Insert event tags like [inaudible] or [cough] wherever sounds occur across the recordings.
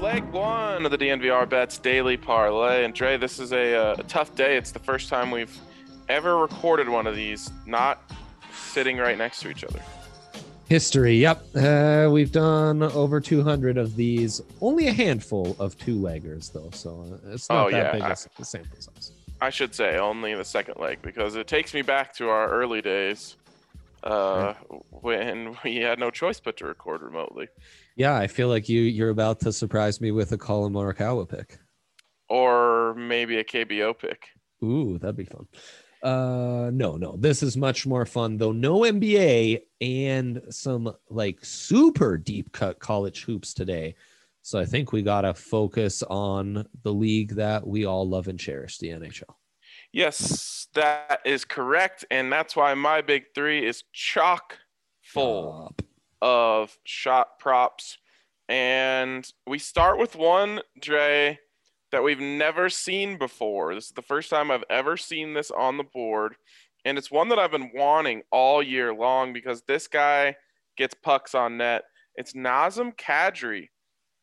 Leg one of the DNVR Bets Daily Parlay. And Dre, this is a, uh, a tough day. It's the first time we've ever recorded one of these, not sitting right next to each other. History. Yep. Uh, we've done over 200 of these. Only a handful of two leggers, though. So uh, it's not Oh, that yeah, big a sample size. I should say only the second leg because it takes me back to our early days uh, when [laughs] we had no choice but to record remotely. Yeah, I feel like you you're about to surprise me with a Collin Morikawa pick. Or maybe a KBO pick. Ooh, that'd be fun. Uh no, no. This is much more fun though. No NBA and some like super deep cut college hoops today. So I think we got to focus on the league that we all love and cherish, the NHL. Yes, that is correct. And that's why my big three is chock full. Of shot props. And we start with one, Dre, that we've never seen before. This is the first time I've ever seen this on the board. And it's one that I've been wanting all year long because this guy gets pucks on net. It's Nazem Kadri,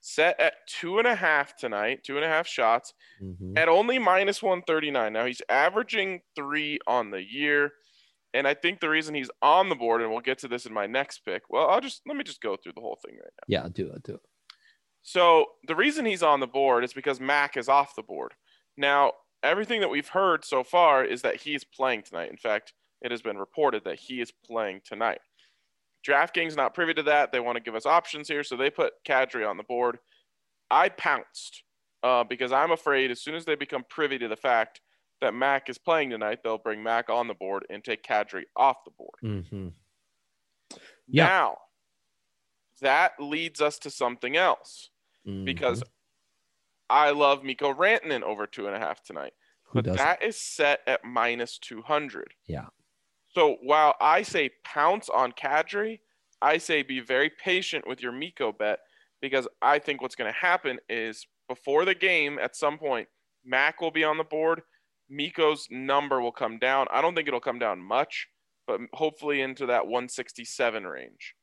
set at two and a half tonight, two and a half shots Mhm. at only minus 139. Now he's averaging three on the year. And I think the reason he's on the board, and we'll get to this in my next pick. Well, I'll just let me just go through the whole thing right now. Yeah, I do it, do it. So the reason he's on the board is because Mac is off the board. Now, everything that we've heard so far is that he's playing tonight. In fact, it has been reported that he is playing tonight. DraftKings not privy to that. They want to give us options here, so they put Kadri on the board. I pounced uh, because I'm afraid as soon as they become privy to the fact that Mac is playing tonight, they'll bring Mac on the board and take Kadri off the board. Mhm. Yeah. Now, that leads us to something else because Mhm. I love Mikko Rantanen over two and a half tonight, who but does that is set at minus 200. Yeah. So while I say pounce on Kadri, I say be very patient with your Mikko bet because I think what's going to happen is before the game at some point, Mac will be on the board. Mikko's number will come down. I don't think it'll come down much, but hopefully into that 167 range.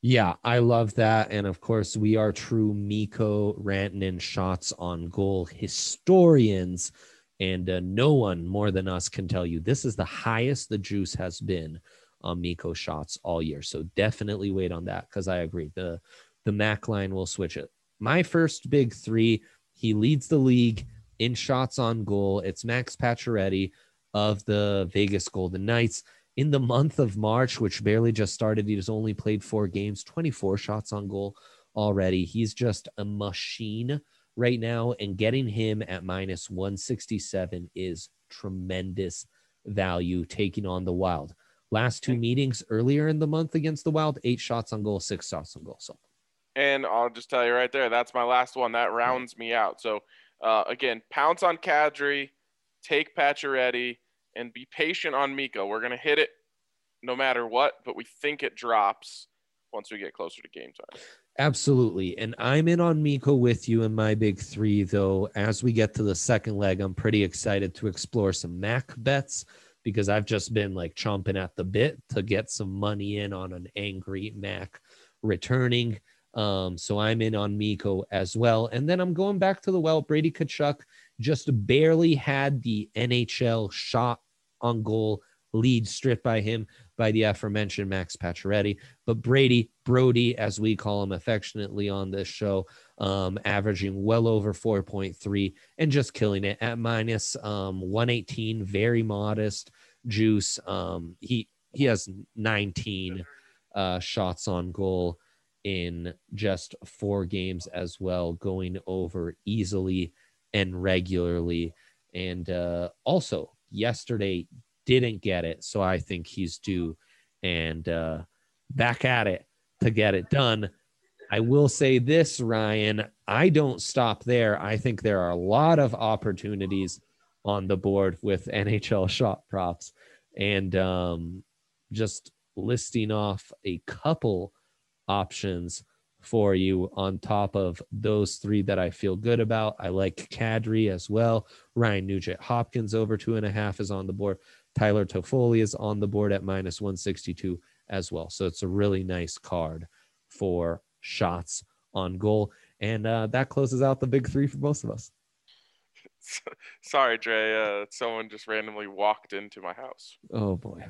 Yeah, I love that. And of course, we are true Mikko Rantanen shots on goal historians. And uh, no one more than us can tell you this is the highest the juice has been on Mikko shots all year. So definitely wait on that because I agree. The the Mac line will switch it. My first big three, he leads the league in shots on goal. It's Max Pacioretty of the Vegas Golden Knights in the month of March, which barely just started, he has only played four games, 24 shots on goal already. He's just a machine right now, and getting him at minus 167 is tremendous value taking on the Wild. Last two meetings earlier in the month against the Wild, eight shots on goal, six shots on goal. So And I'll just tell you right there, that's my last one. That rounds me out. So uh, again, pounce on Kadri, take Pacioretty, and be patient on Mikko. We're gonna hit it no matter what, but we think it drops once we get closer to game time. Absolutely. And I'm in on Mikko with you in my big three, though. As we get to the second leg, I'm pretty excited to explore some Mac bets because I've just been like chomping at the bit to get some money in on an angry Mac returning. Um, so I'm in on Mikko as well. And then I'm going back to the well. Brady Tkachuk just barely had the NHL shot on goal lead stripped by him by the aforementioned Max Pacioretty. But Brady, Brody, as we call him affectionately on this show, um, averaging well over 4.3 and just killing it at minus um, 118, very modest juice. Um, he he has 19 uh, shots on goal in just four games as well, going over easily and regularly. And uh, also yesterday didn't get it, so I think he's due and uh, back at it to get it done. I will say this, Ryan. I don't stop there. I think there are a lot of opportunities on the board with [laughs] NHL shot props, and um, just listing off a couple options for you on top of those three that I feel good about. I like Kadri as well. Ryan Nugent Hopkins over two and a half is on the board. Tyler Toffoli is on the board at minus 162 as well. So it's a really nice card for shots on goal. And uh, that closes out the big three for most of us. [laughs] Sorry, Dre. Uh, someone just randomly walked into my house. Oh boy,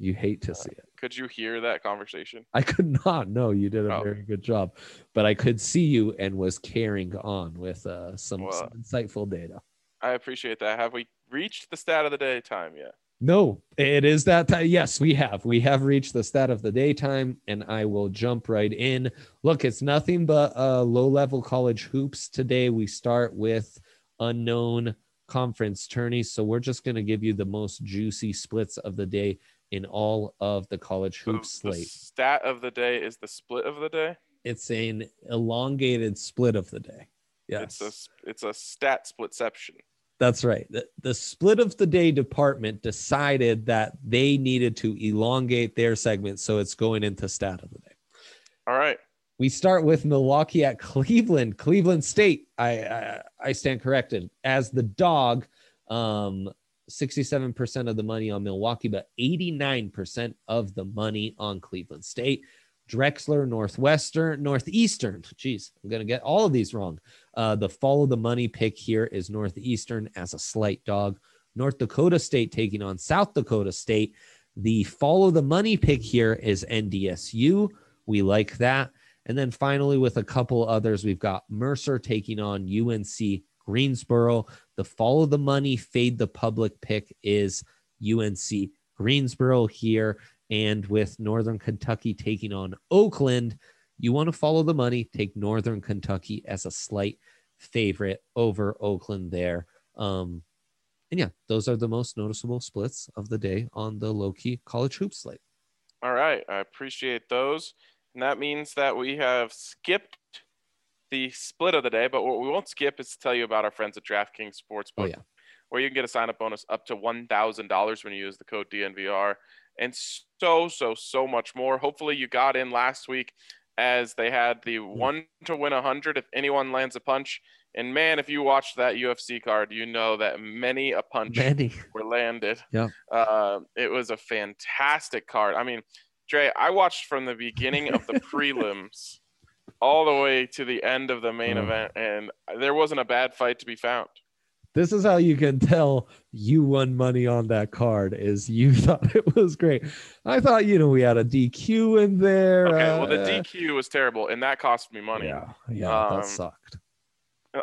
you hate to see it. Could you hear that conversation? I could [laughs] not. No, you did a Oh. very good job, but I could see you and was carrying on with uh, some, Well- some insightful data. I appreciate that. Have we reached the stat of the day time yet? No, it is that time. Yes, we have. We have reached the stat of the daytime, and I will jump right in. Look, it's nothing but uh, low level college hoops today. We start with unknown conference tourneys. So we're just going to give you the most juicy splits of the day in all of the college So hoop the slate. stat of the day is the split of the day. It's an elongated split of the day. Yes. It's a it's a stat splitception. That's right. The, the split of the day department decided that they needed to elongate their segment. So it's going into stat of the day. All right. We start with Milwaukee at Cleveland, Cleveland State. I I, I stand corrected as the dog. Um, 67% of the money on Milwaukee, but 89% of the money on Cleveland State. Drexler, Northwestern, Northeastern. Jeez, I'm going to get all of these wrong. Uh, the follow the money pick here is Northeastern as a slight dog. North Dakota State taking on South Dakota State. The follow the money pick here is NDSU. We like that. And then finally, with a couple others, we've got Mercer taking on UNC Greensboro. The follow the money, fade the public pick is UNC Greensboro here. And with Northern Kentucky taking on Oakland, you want to follow the money, take Northern Kentucky as a slight favorite over Oakland there. Um, and yeah, those are the most noticeable splits of the day on the low key college hoop slate. All right. I appreciate those. And that means that we have skipped the split of the day, but what we won't skip is to tell you about our friends at DraftKings Sportsbook, Oh, yeah. where you can get a sign up bonus up to $1,000 when you use the code DNVR and so, so, so much more. Hopefully, you got in last week as they had the one to win 100 if anyone lands a punch. And man, if you watched that UFC card, you know that many a punch Many. were landed. [laughs] Yeah. Uh, it was a fantastic card. I mean, Dre, I watched from the beginning of the [laughs] prelims all the way to the end of the main Oh. event, and there wasn't a bad fight to be found. This is how you can tell you won money on that card is you [laughs] thought it was great. I thought, you know, we had a DQ in there. Okay, well, the uh, DQ was terrible, and that cost me money. Yeah, yeah, Um, that sucked.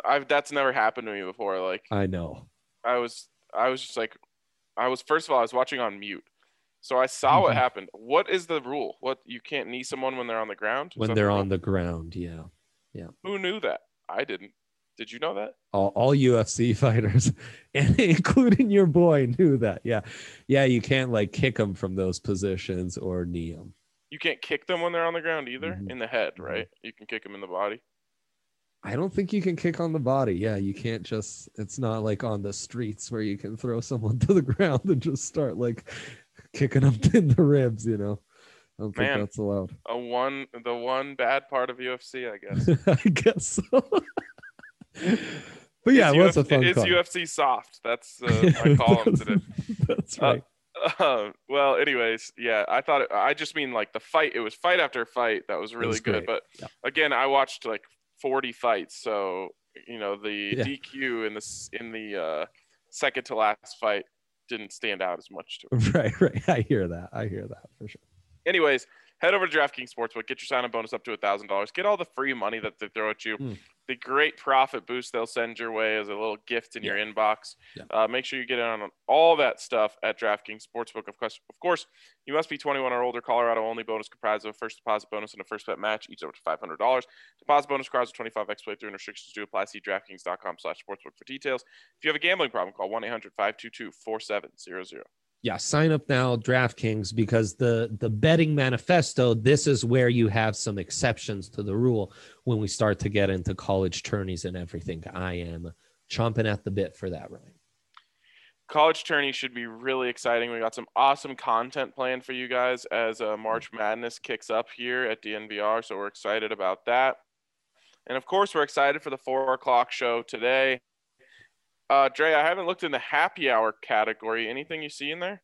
I've that's never happened to me before. Like I know. I was, I was just like, I was first of all, I was watching on mute, so I saw what Mhm. happened. What is the rule? What you can't knee someone when they're on the ground? Is When they're rule? on the ground, yeah. Yeah. Who knew that? I didn't. Did you know that? All, all UFC [laughs] fighters, and [laughs] including your boy, knew that. Yeah, yeah. You can't like kick them from those positions or knee them. You can't kick them when they're on the ground either. Mhm. In the head, Mhm. right? You can kick them in the body. I don't think you can kick on the body. Yeah, you can't just. It's not like on the streets where you can throw someone [laughs] to the ground and just start like kicking them [laughs] in the ribs. You know, I don't think that's allowed. A one, the one bad part of UFC, I guess. [laughs] I guess so. [laughs] but yeah, was a UFC fun Is. UFC soft? That's uh, my column today. That's Uh, right. Um, well, anyways, yeah, I thought it, I just mean like the fight. It was fight after fight that was really was good. great. But Yeah. again, I watched like 40 fights, so you know the Yeah. DQ in this in the uh, second to last fight didn't stand out as much to me. [laughs] right, right. I hear that. I hear that for sure. Anyways, head over to DraftKings Sportsbook, get your sign-up bonus up to thousand dollars, get all the free money that they throw at you, Mm. the great profit boost they'll send your way as a little gift in your inbox. Yeah. Uh, make sure you get in on all that stuff at DraftKings Sportsbook. Of course, of course, you must be 21 or older. Colorado only bonus comprised of a first deposit bonus and a first bet match, each up to $500. Deposit bonus requires a 25x playthrough and restrictions do apply. See DraftKings.com slash sportsbook for details. If you have a gambling problem, call 1-800-522-4700. Yeah sign up now draftkings because the the betting manifesto this is where you have some exceptions to the rule when we start to get into college tourneys and everything i am chomping at the bit for that ryan college tourney should be really exciting. We got some awesome content planned for you guys as uh, March Madness kicks up here at DNVR. So we're excited about that. And of course, we're excited for the four o'clock show today. Uh, Dre, I haven't looked in the happy hour category. Anything you see in there?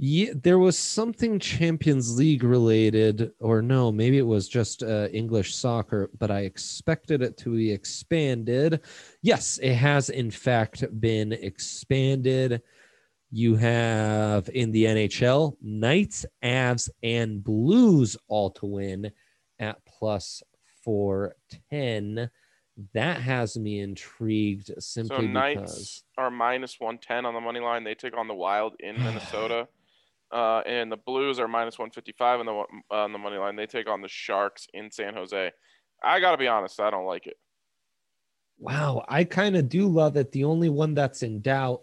Yeah, there was something Champions League related, or no, maybe it was just uh, English soccer, but I expected it to be expanded. Yes, it has in fact been expanded. You have in the NHL Knights, Avs, and Blues all to win at plus 410. That has me intrigued simply So because. Knights are minus 110 on the money line. They take on the Wild in [sighs] Minnesota. Uh, and the Blues are minus 155 on the uh, on the money line. They take on the Sharks in San Jose. I got to be honest, I don't like it. Wow, I kind of do love it. The only one that's in doubt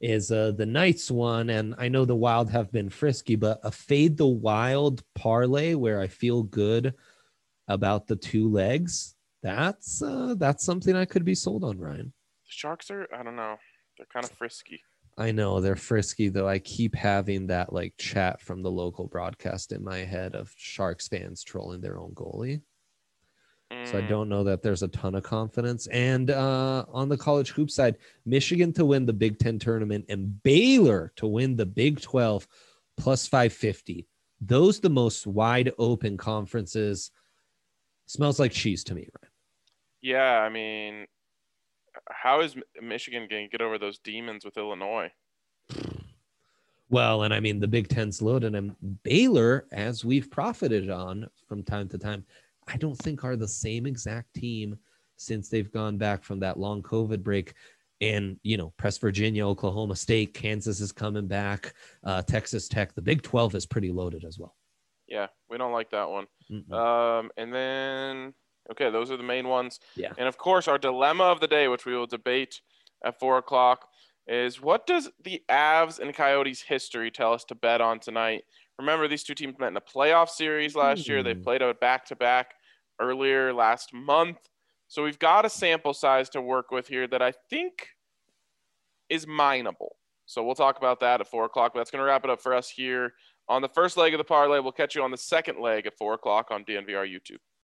is uh, the Knights one, and I know the Wild have been frisky, but a fade the Wild parlay where I feel good about the two legs. That's uh, that's something I could be sold on, Ryan. The Sharks are, I don't know, they're kind of frisky. I know they're frisky though. I keep having that like chat from the local broadcast in my head of Sharks fans trolling their own goalie. So I Mm, don't know that there's a ton of confidence. And uh, on the college hoop side, Michigan to win the Big Ten tournament and Baylor to win the Big 12 plus 550. Those the most wide open conferences. Smells like cheese to me, right? Yeah, I mean, how is Michigan going to get over those demons with Illinois? Well, and I mean the Big Ten's loaded and Baylor, as we've profited on from time to time, I don't think are the same exact team since they've gone back from that long COVID break. And you know, press Virginia, Oklahoma State, Kansas is coming back, uh, Texas Tech. The Big Twelve is pretty loaded as well. Yeah, we don't like that one. Mm-mm. Um, and then, okay, those are the main ones. Yeah. And of course, our dilemma of the day, which we will debate at four o'clock, is what does the Avs and Coyotes history tell us to bet on tonight? Remember, these two teams met in a playoff series last year. They Hmm. played a back to back earlier last month. So we've got a sample size to work with here that I think is mineable. So we'll talk about that at four o'clock. But that's going to wrap it up for us here on the first leg of the parlay. We'll catch you on the second leg at four o'clock on DNVR YouTube.